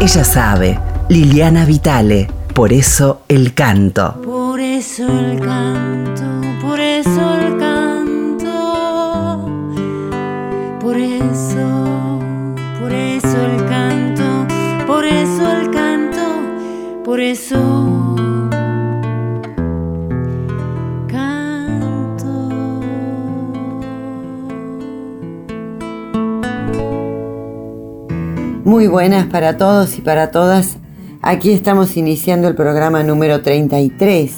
ella sabe Liliana Vitale, por eso el canto. Por eso el canto, por eso el canto, por eso, por eso el canto, por eso el canto, por eso Muy buenas para todos y para todas. Aquí estamos iniciando el programa número 33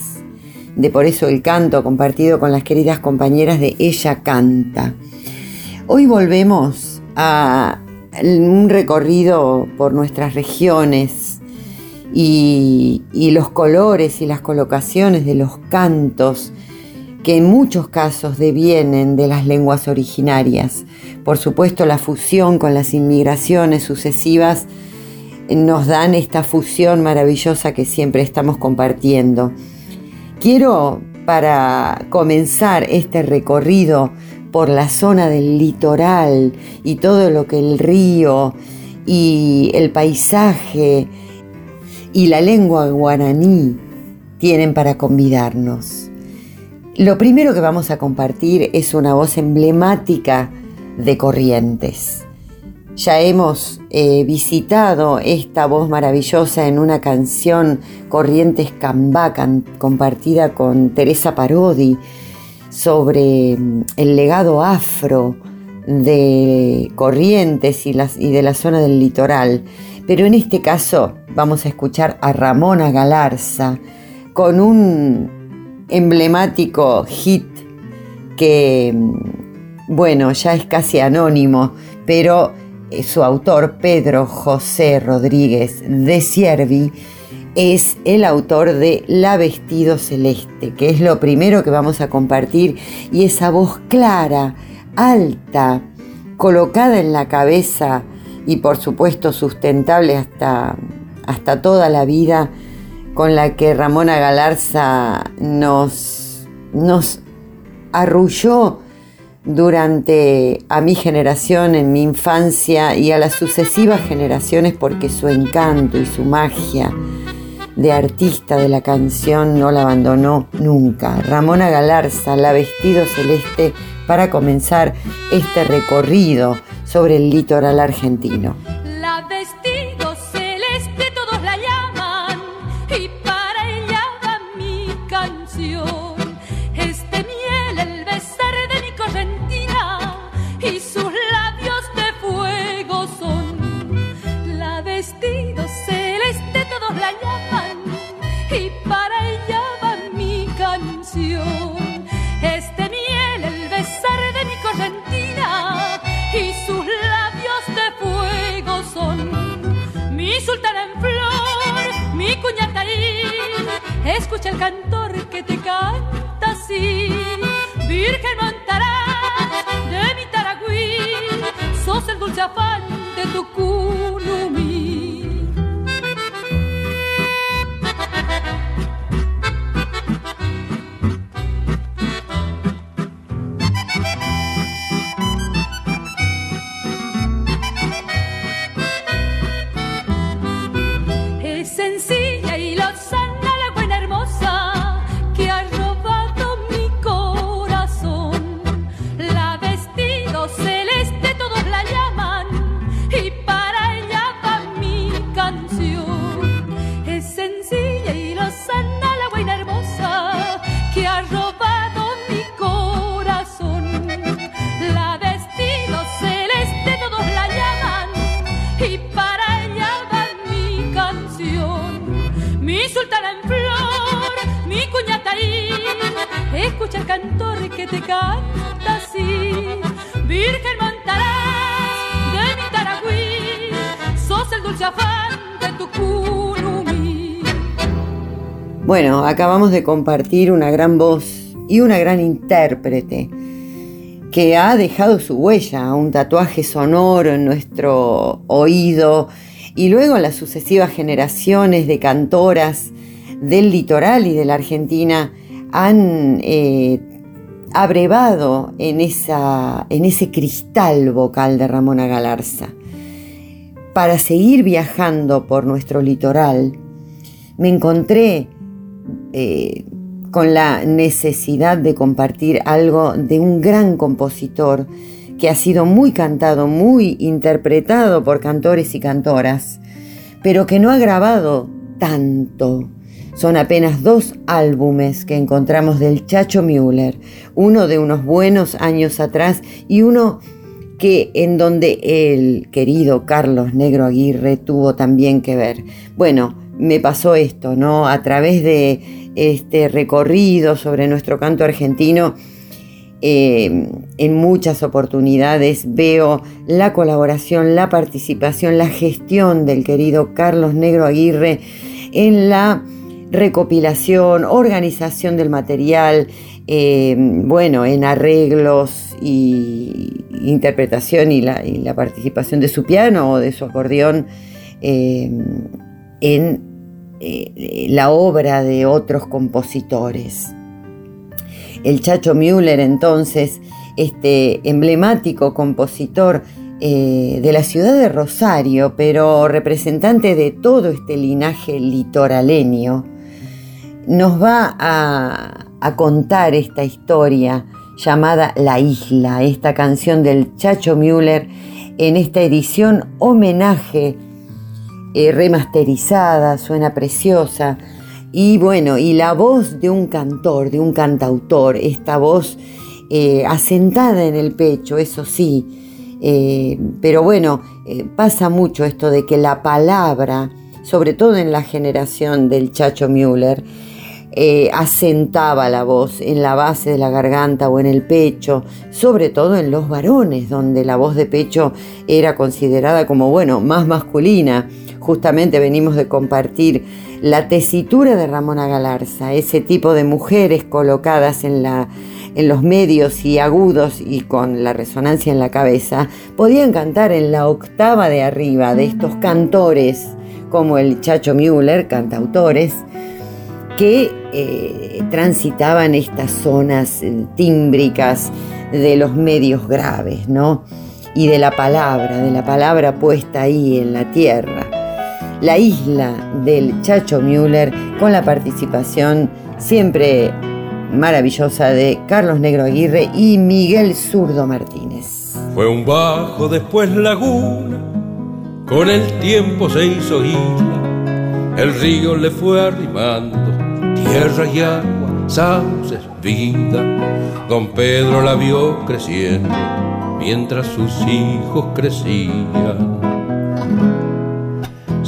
de Por eso el canto, compartido con las queridas compañeras de Ella Canta. Hoy volvemos a un recorrido por nuestras regiones y, y los colores y las colocaciones de los cantos que en muchos casos devienen de las lenguas originarias. Por supuesto, la fusión con las inmigraciones sucesivas nos dan esta fusión maravillosa que siempre estamos compartiendo. Quiero, para comenzar este recorrido por la zona del litoral y todo lo que el río y el paisaje y la lengua guaraní tienen para convidarnos. Lo primero que vamos a compartir es una voz emblemática de Corrientes. Ya hemos eh, visitado esta voz maravillosa en una canción Corrientes Cambá, compartida con Teresa Parodi, sobre mm, el legado afro de Corrientes y, y de la zona del litoral. Pero en este caso vamos a escuchar a Ramona Galarza con un emblemático hit que, mm, bueno, ya es casi anónimo, pero su autor, Pedro José Rodríguez de Siervi, es el autor de La Vestido Celeste, que es lo primero que vamos a compartir, y esa voz clara, alta, colocada en la cabeza y por supuesto sustentable hasta, hasta toda la vida, con la que Ramona Galarza nos, nos arrulló durante a mi generación, en mi infancia y a las sucesivas generaciones porque su encanto y su magia de artista de la canción no la abandonó nunca. Ramona Galarza, La Vestido Celeste, para comenzar este recorrido sobre el litoral argentino. Afán de tu Acabamos de compartir una gran voz y una gran intérprete que ha dejado su huella, un tatuaje sonoro en nuestro oído y luego las sucesivas generaciones de cantoras del litoral y de la Argentina han eh, abrevado en, en ese cristal vocal de Ramona Galarza. Para seguir viajando por nuestro litoral, me encontré eh, con la necesidad de compartir algo de un gran compositor que ha sido muy cantado, muy interpretado por cantores y cantoras, pero que no ha grabado tanto. Son apenas dos álbumes que encontramos del Chacho Müller, uno de unos buenos años atrás y uno que en donde el querido Carlos Negro Aguirre tuvo también que ver. Bueno, me pasó esto, ¿no? A través de este recorrido sobre nuestro canto argentino, eh, en muchas oportunidades veo la colaboración, la participación, la gestión del querido Carlos Negro Aguirre en la recopilación, organización del material, eh, bueno, en arreglos y interpretación y la, participación de su piano o de su acordeón eh, en eh, la obra de otros compositores. El Chacho Müller entonces, este emblemático compositor de la ciudad de Rosario, pero representante de todo este linaje litoraleño, nos va a, contar esta historia llamada La Isla, esta canción del Chacho Müller en esta edición homenaje eh, remasterizada, suena preciosa. Y bueno, y la voz de un cantor, de un cantautor, esta voz eh, asentada en el pecho, eso sí. Eh, pero bueno, pasa mucho esto de que la palabra, sobre todo en la generación del Chacho Müller, asentaba la voz en la base de la garganta o en el pecho, sobre todo en los varones, donde la voz de pecho era considerada como, bueno, más masculina. Justamente venimos de compartir la tesitura de Ramona Galarza, ese tipo de mujeres colocadas en, los medios y agudos y con la resonancia en la cabeza, podían cantar en la octava de arriba de estos cantores como el Chacho Müller, cantautores, que eh, transitaban estas zonas tímbricas de los medios graves, ¿no? Y de la palabra, de la palabra puesta ahí en la tierra. La isla del Chacho Müller con la participación siempre maravillosa de Carlos Negro Aguirre y Miguel Zurdo Martínez. Fue un bajo, después laguna, con el tiempo se hizo isla, el río le fue arrimando tierra y agua, sauces, vida. Don Pedro la vio creciendo mientras sus hijos crecían.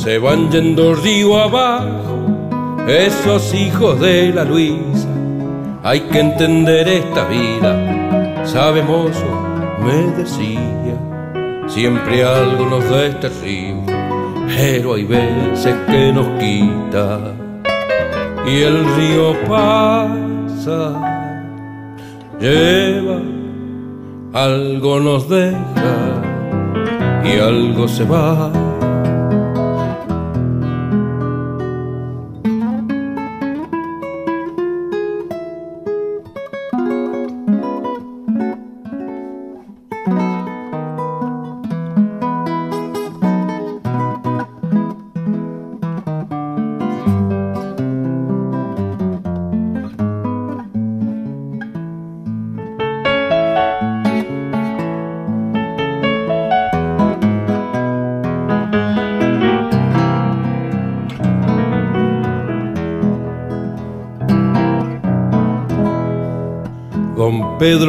Se van yendo río abajo esos hijos de la Luisa. Hay que entender esta vida, sabe mozo, me decía. Siempre algo nos da este río, pero hay veces que nos quita y el río pasa, lleva, algo nos deja y algo se va.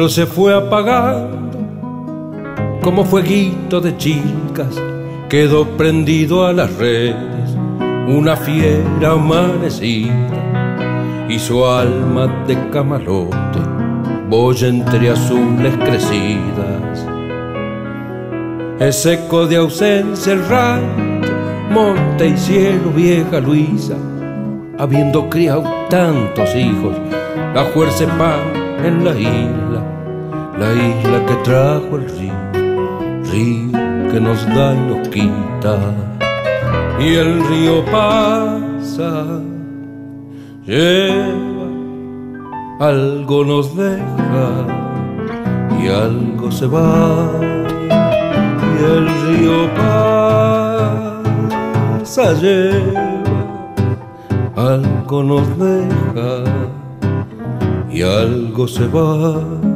Se fue apagando como fueguito de chicas, quedó prendido a las redes, una fiera amanecida y su alma de camalote, boya entre azules crecidas. Es eco de ausencia el rancho, monte y cielo, vieja Luisa, habiendo criado tantos hijos, la fuerza pan en la isla, la isla que trajo el río, río que nos da y nos quita. Y el río pasa, lleva, algo nos deja y algo se va y el río pasa lleva algo nos deja y algo se va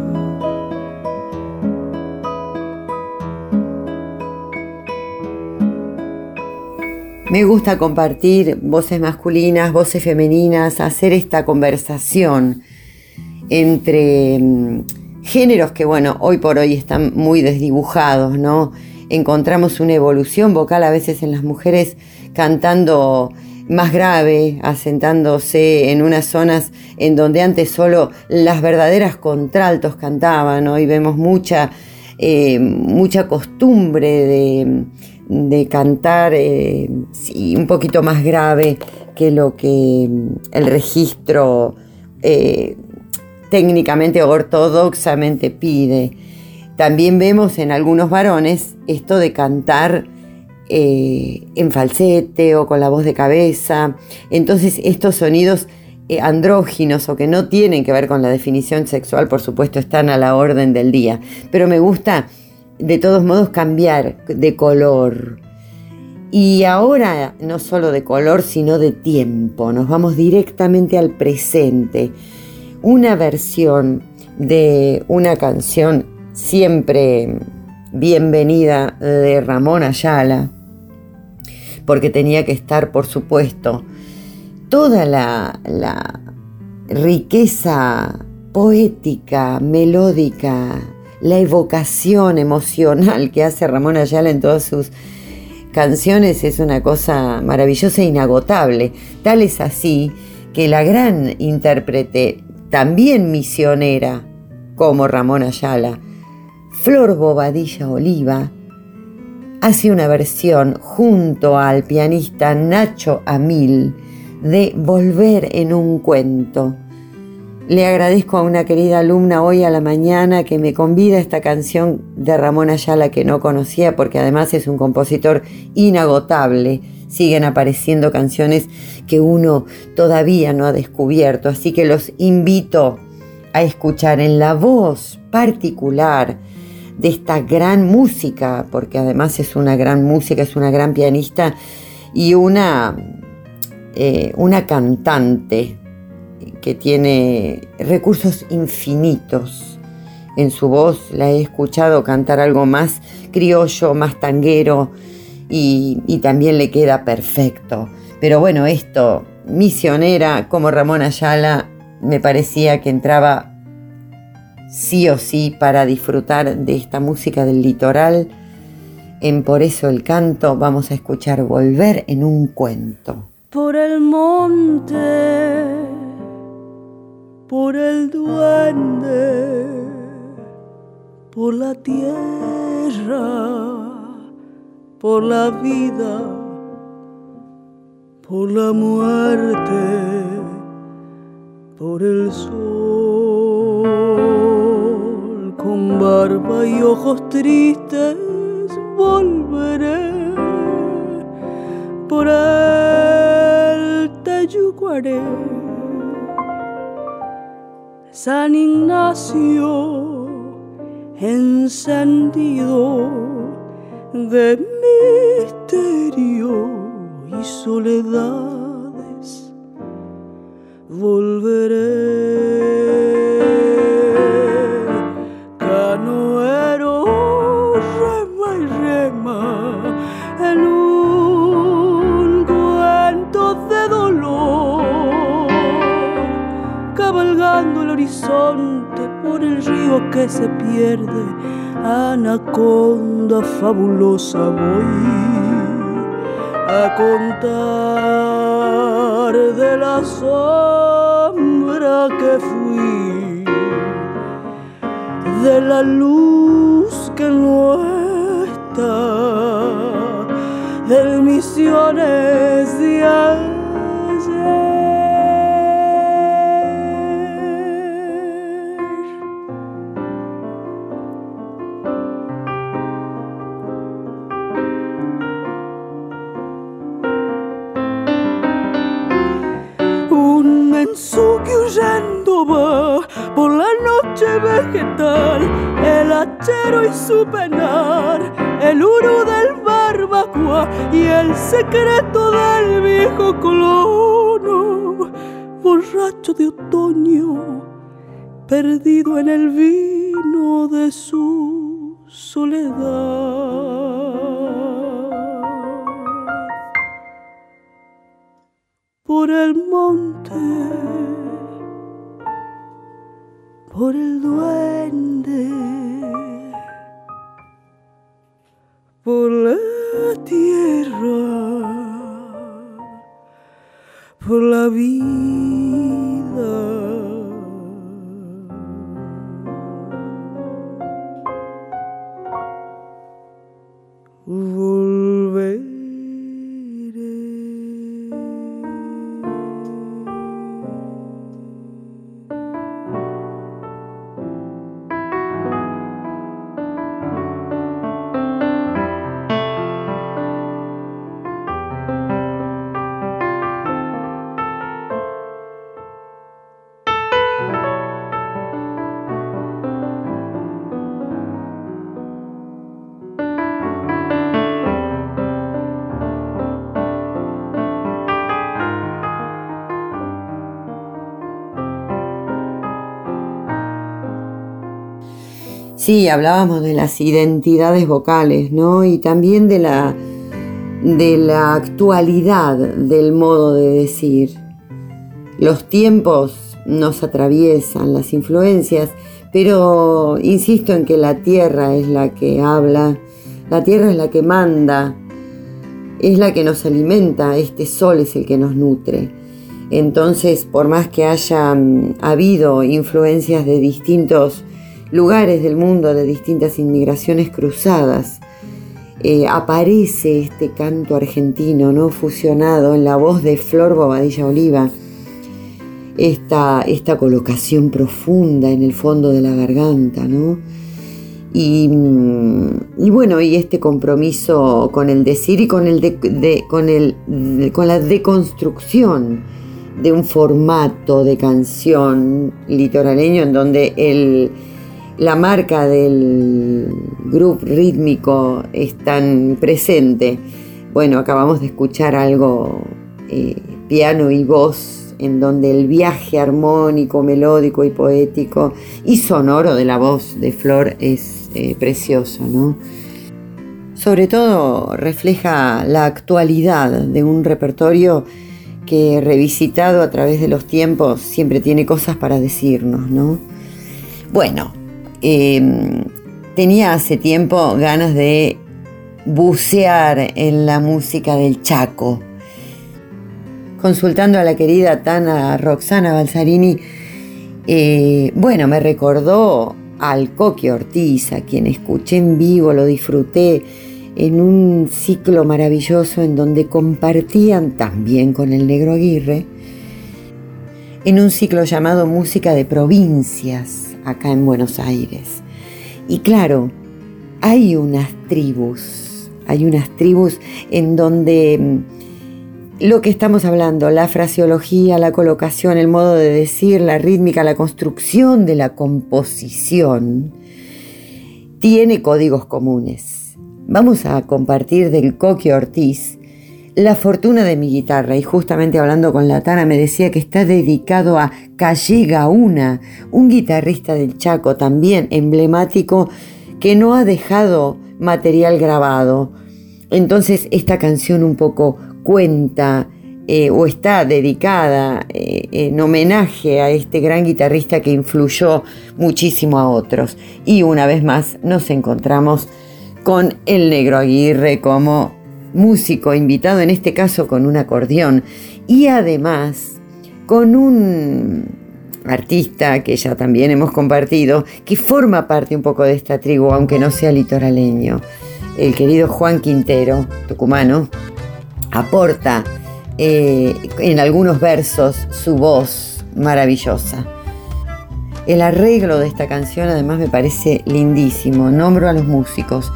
Me gusta compartir voces masculinas, voces femeninas, hacer esta conversación entre mm, géneros que, bueno, hoy por hoy están muy desdibujados, ¿no? Encontramos una evolución vocal a veces en las mujeres cantando más grave, asentándose en unas zonas en donde antes solo las verdaderas contraltos cantaban. Hoy vemos mucha, eh, mucha costumbre de de cantar eh, un poquito más grave que lo que mm, el registro eh, técnicamente ortodoxamente pide. También vemos en algunos varones esto de cantar eh, en falsete o con la voz de cabeza. Entonces estos sonidos andróginos o que no tienen que ver con la definición sexual, por supuesto, están a la orden del día. Pero me gusta de todos modos cambiar de color. Y ahora no solo de color, sino de tiempo. Nos vamos directamente al presente. Una versión de una canción siempre bienvenida de Ramón Ayala, porque tenía que estar, por supuesto, toda la, la riqueza poética, melódica, la evocación emocional que hace Ramón Ayala en todas sus canciones es una cosa maravillosa e inagotable. Tal es así que la gran intérprete, también misionera como Ramón Ayala, Flor Bobadilla Oliva, hace una versión junto al pianista Nacho Amil de Volver en un cuento le agradezco a una querida alumna hoy a la mañana que me convida a esta canción de Ramón Ayala que no conocía porque además es un compositor inagotable. Siguen apareciendo canciones que uno todavía no ha descubierto, así que los invito a escuchar en la voz particular de esta gran música, porque además es una gran música, es una gran pianista y una, eh, una cantante que tiene recursos infinitos. En su voz la he escuchado cantar algo más criollo, más tanguero y, también le queda perfecto. Pero bueno, esto, misionera como Ramón Ayala, me parecía que entraba sí o sí para disfrutar de esta música del litoral. En Por eso el canto vamos a escuchar Volver en un cuento. Por el monte por el duende, por la tierra, por la vida, por la muerte, por el sol, con barba y ojos tristes volveré por el Tayucuaré San Ignacio encendido de misterio y soledades volveré el río que se pierde, anaconda fabulosa voy a contar de la sombra que fui, de la luz que no está, del misiones de por la noche vegetal, el hachero y su penar, el uru del barbacoa y el secreto del viejo colono, borracho de otoño, perdido en el vino de su soledad. Por el monte, por el duende, por la tierra, por la vida. Sí, hablábamos de las identidades vocales, ¿no? Y también de la, de la actualidad del modo de decir. Los tiempos nos atraviesan, las influencias, pero insisto en que la tierra es la que habla, la tierra es la que manda, es la que nos alimenta, este sol es el que nos nutre. Entonces, por más que haya mm, habido influencias de distintos lugares del mundo de distintas inmigraciones cruzadas, eh, aparece este canto argentino, ¿no? fusionado en la voz de Flor Bobadilla Oliva, esta, esta colocación profunda en el fondo de la garganta, ¿no? Y, mm, bueno, y este compromiso con el decir y con, el con, el, con la deconstrucción de un formato de canción litoraleño en donde el, la marca del grupo rítmico es tan presente. Bueno, acabamos de escuchar algo eh, piano y voz, en donde el viaje armónico, melódico y poético y sonoro de la voz de Flor es eh, precioso, ¿no? Sobre todo refleja la actualidad de un repertorio que revisitado a través de los tiempos siempre tiene cosas para decirnos, ¿no? Bueno, Em, tenía hace tiempo ganas de bucear en la música del Chaco. Consultando a la querida Tana Roxana Balsarini, eh, bueno, me recordó al Coqui Ortiz, a quien escuché en vivo, lo disfruté en un ciclo maravilloso en donde compartían también con el Negro Aguirre, en un ciclo llamado Música de Provincias acá en Buenos Aires. Y claro, hay unas tribus, hay unas tribus en donde mm, lo que estamos hablando, la fraseología, la colocación, el modo de decir, la rítmica, la construcción de la composición, tiene códigos comunes. Vamos a compartir del Coque Ortiz la fortuna de mi guitarra y justamente hablando con la Tana me decía que está dedicado a Callega Una, un guitarrista del Chaco también emblemático que no ha dejado material grabado. Entonces esta canción un poco cuenta eh, o está dedicada eh, en homenaje a este gran guitarrista que influyó muchísimo a otros. Y una vez más nos encontramos con el negro Aguirre como músico invitado, en este caso con un acordeón, y además con un artista que ya también hemos compartido, que forma parte un poco de esta tribu, aunque no sea litoraleño. El querido Juan Quintero, tucumano, aporta eh, en algunos versos su voz maravillosa. El arreglo de esta canción además me parece lindísimo. Nombro a los músicos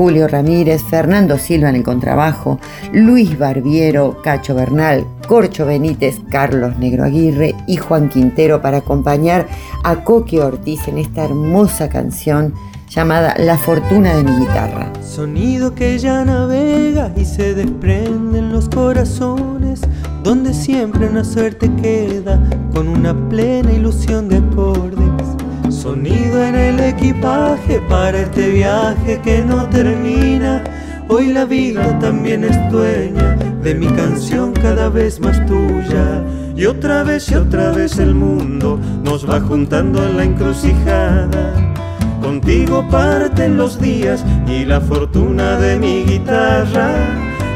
Julio Ramírez, Fernando Silva en el contrabajo, Luis Barbiero, Cacho Bernal, Corcho Benítez, Carlos Negro Aguirre y Juan Quintero para acompañar a Coqui Ortiz en esta hermosa canción llamada La fortuna de mi guitarra. Sonido que ya navega y se desprende en los corazones, donde siempre una suerte queda con una plena ilusión de acordes. Sonido en el equipaje para este viaje que no termina. Hoy la vida también es dueña de mi canción cada vez más tuya. Y otra vez y otra vez el mundo nos va juntando en la encrucijada. Contigo parten los días y la fortuna de mi guitarra.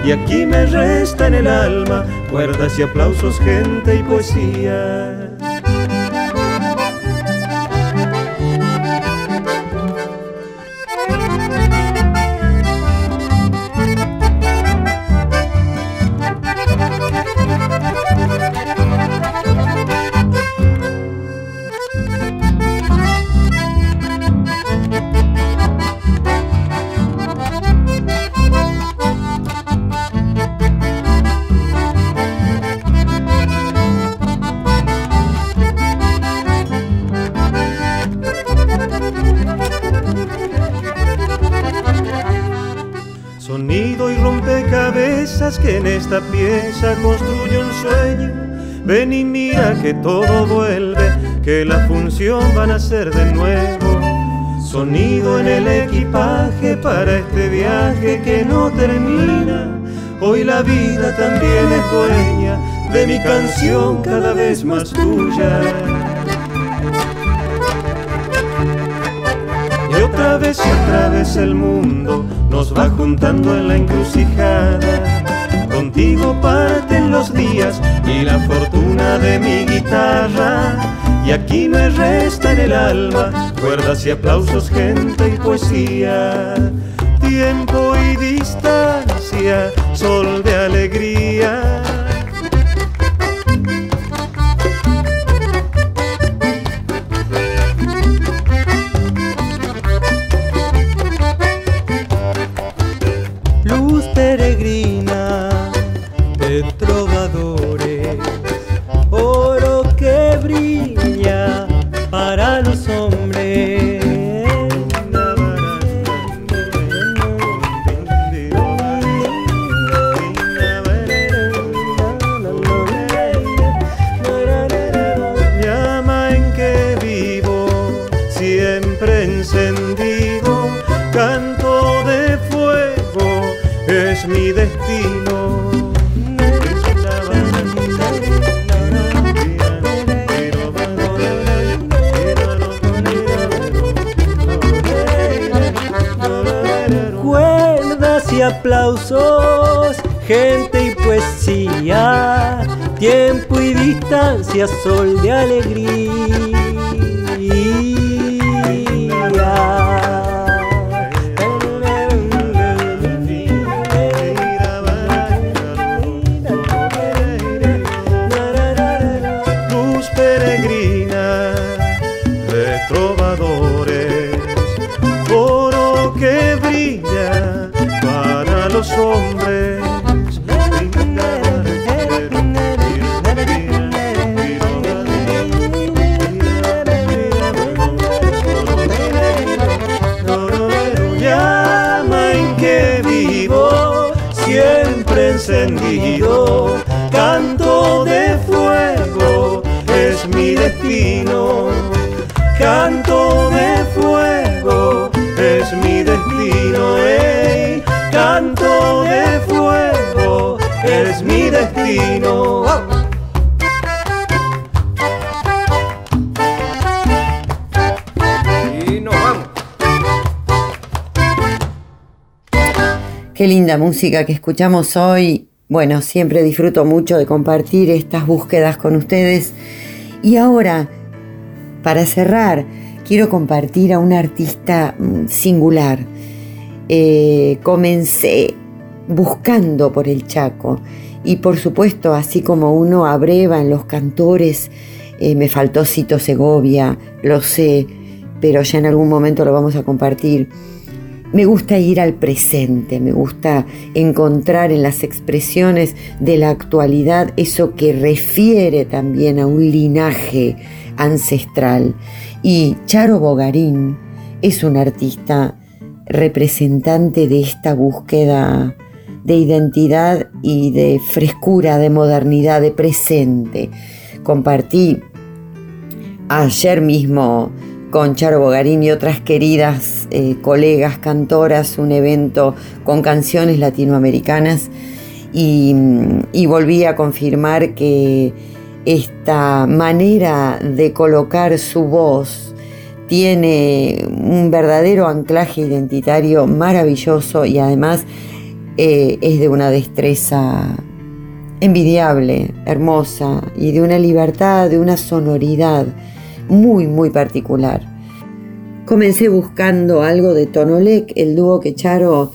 Y aquí me resta en el alma cuerdas y aplausos, gente y poesía. Pieza construye un sueño. Ven y mira que todo vuelve, que la función van a ser de nuevo. Sonido en el equipaje para este viaje que no termina. Hoy la vida también es dueña de mi canción cada vez más tuya. Y otra vez y otra vez el mundo nos va juntando en la encrucijada. Contigo parten los días y la fortuna de mi guitarra. Y aquí me resta en el alma cuerdas y aplausos, gente y poesía. Tiempo y distancia, sol de alegría. Aplausos, gente y poesía, tiempo y distancia, sol de alegría. Encendido, canto de fuego, es mi destino. Canto de fuego, es mi destino. ey. Canto de fuego, es mi destino. Qué linda música que escuchamos hoy. Bueno, siempre disfruto mucho de compartir estas búsquedas con ustedes. Y ahora, para cerrar, quiero compartir a un artista mm, singular. Eh, comencé buscando por el Chaco y por supuesto, así como uno abreva en los cantores, eh, me faltó Cito Segovia, lo sé, pero ya en algún momento lo vamos a compartir. Me gusta ir al presente, me gusta encontrar en las expresiones de la actualidad eso que refiere también a un linaje ancestral. Y Charo Bogarín es un artista representante de esta búsqueda de identidad y de frescura, de modernidad, de presente. Compartí ayer mismo con Charo Bogarín y otras queridas eh, colegas cantoras un evento con canciones latinoamericanas. Y, y volví a confirmar que esta manera de colocar su voz tiene un verdadero anclaje identitario maravilloso y además eh, es de una destreza envidiable, hermosa y de una libertad, de una sonoridad muy, muy particular. Comencé buscando algo de Tonolec, el dúo que Charo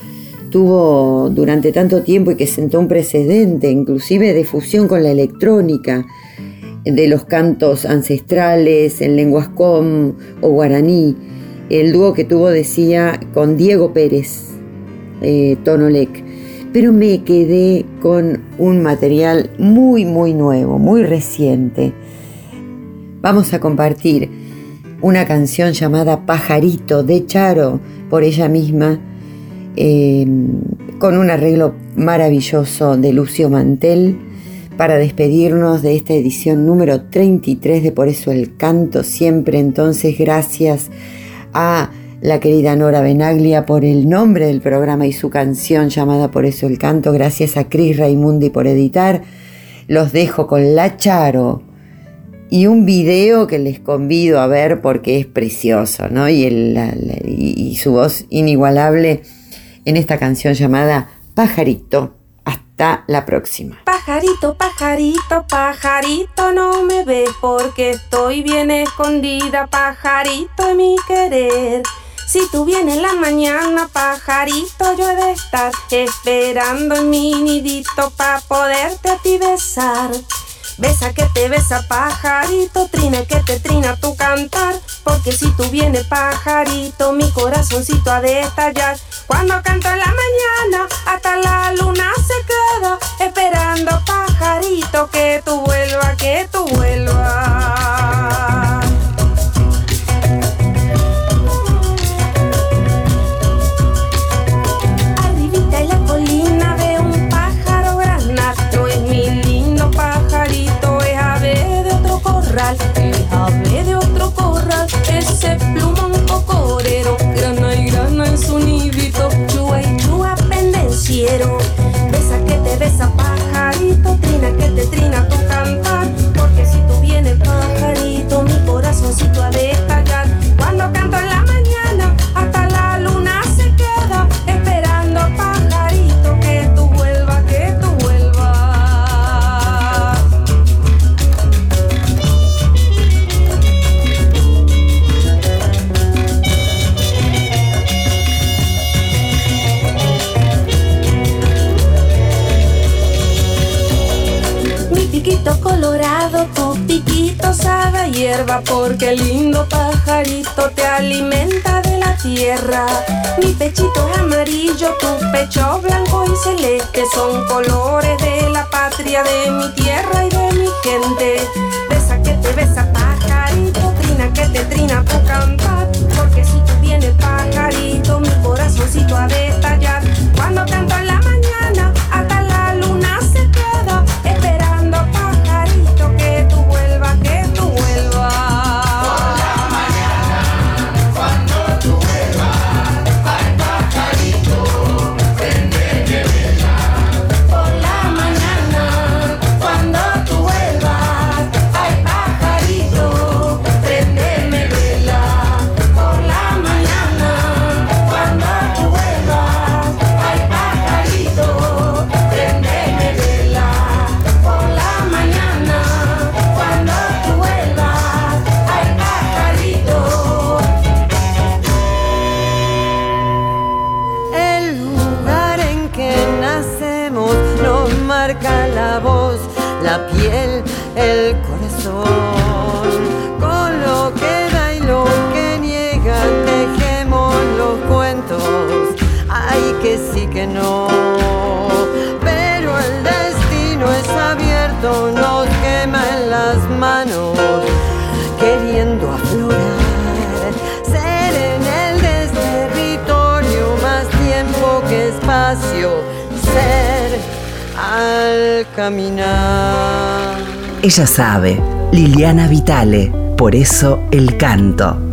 tuvo durante tanto tiempo y que sentó un precedente, inclusive de fusión con la electrónica, de los cantos ancestrales en lenguas com o guaraní. El dúo que tuvo, decía, con Diego Pérez, eh, Tonolec pero me quedé con un material muy, muy nuevo, muy reciente. Vamos a compartir una canción llamada Pajarito de Charo por ella misma, em, con un arreglo maravilloso de Lucio Mantel, para despedirnos de esta edición número 33 de Por eso el canto siempre. Entonces, gracias a la querida Nora Benaglia por el nombre del programa y su canción llamada Por eso el canto. Gracias a Cris Raimundi por editar. Los dejo con La Charo y un video que les convido a ver porque es precioso, ¿no? Y, y su voz inigualable en esta canción llamada Pajarito. Hasta la próxima. Pajarito, pajarito, pajarito, no me ves porque estoy bien escondida, pajarito mi querer. Si tú vienes en la mañana, pajarito, yo he de estar esperando en mi nidito para poderte a ti besar. Besa que te besa pajarito, trina que te trina tu cantar. Porque si tú vienes pajarito, mi corazoncito ha de estallar. Cuando canto en la mañana, hasta la luna se queda esperando pajarito que tú vuelvas, que tú vuelvas. Besa pechito es amarillo, tu pecho blanco y celeste. Son colores de la patria, de mi tierra y de mi gente. Besa que te besa pajarito, trina que te trina tu cantar, porque si tú vienes pajarito, mi corazoncito ha marca la voz, la piel, el corazón. Con lo que da y lo que niega, tejemos los cuentos. Ay, que sí que no. Pero el destino es abierto, nos quema en las manos. Ella sabe, Liliana Vitale, por eso el canto.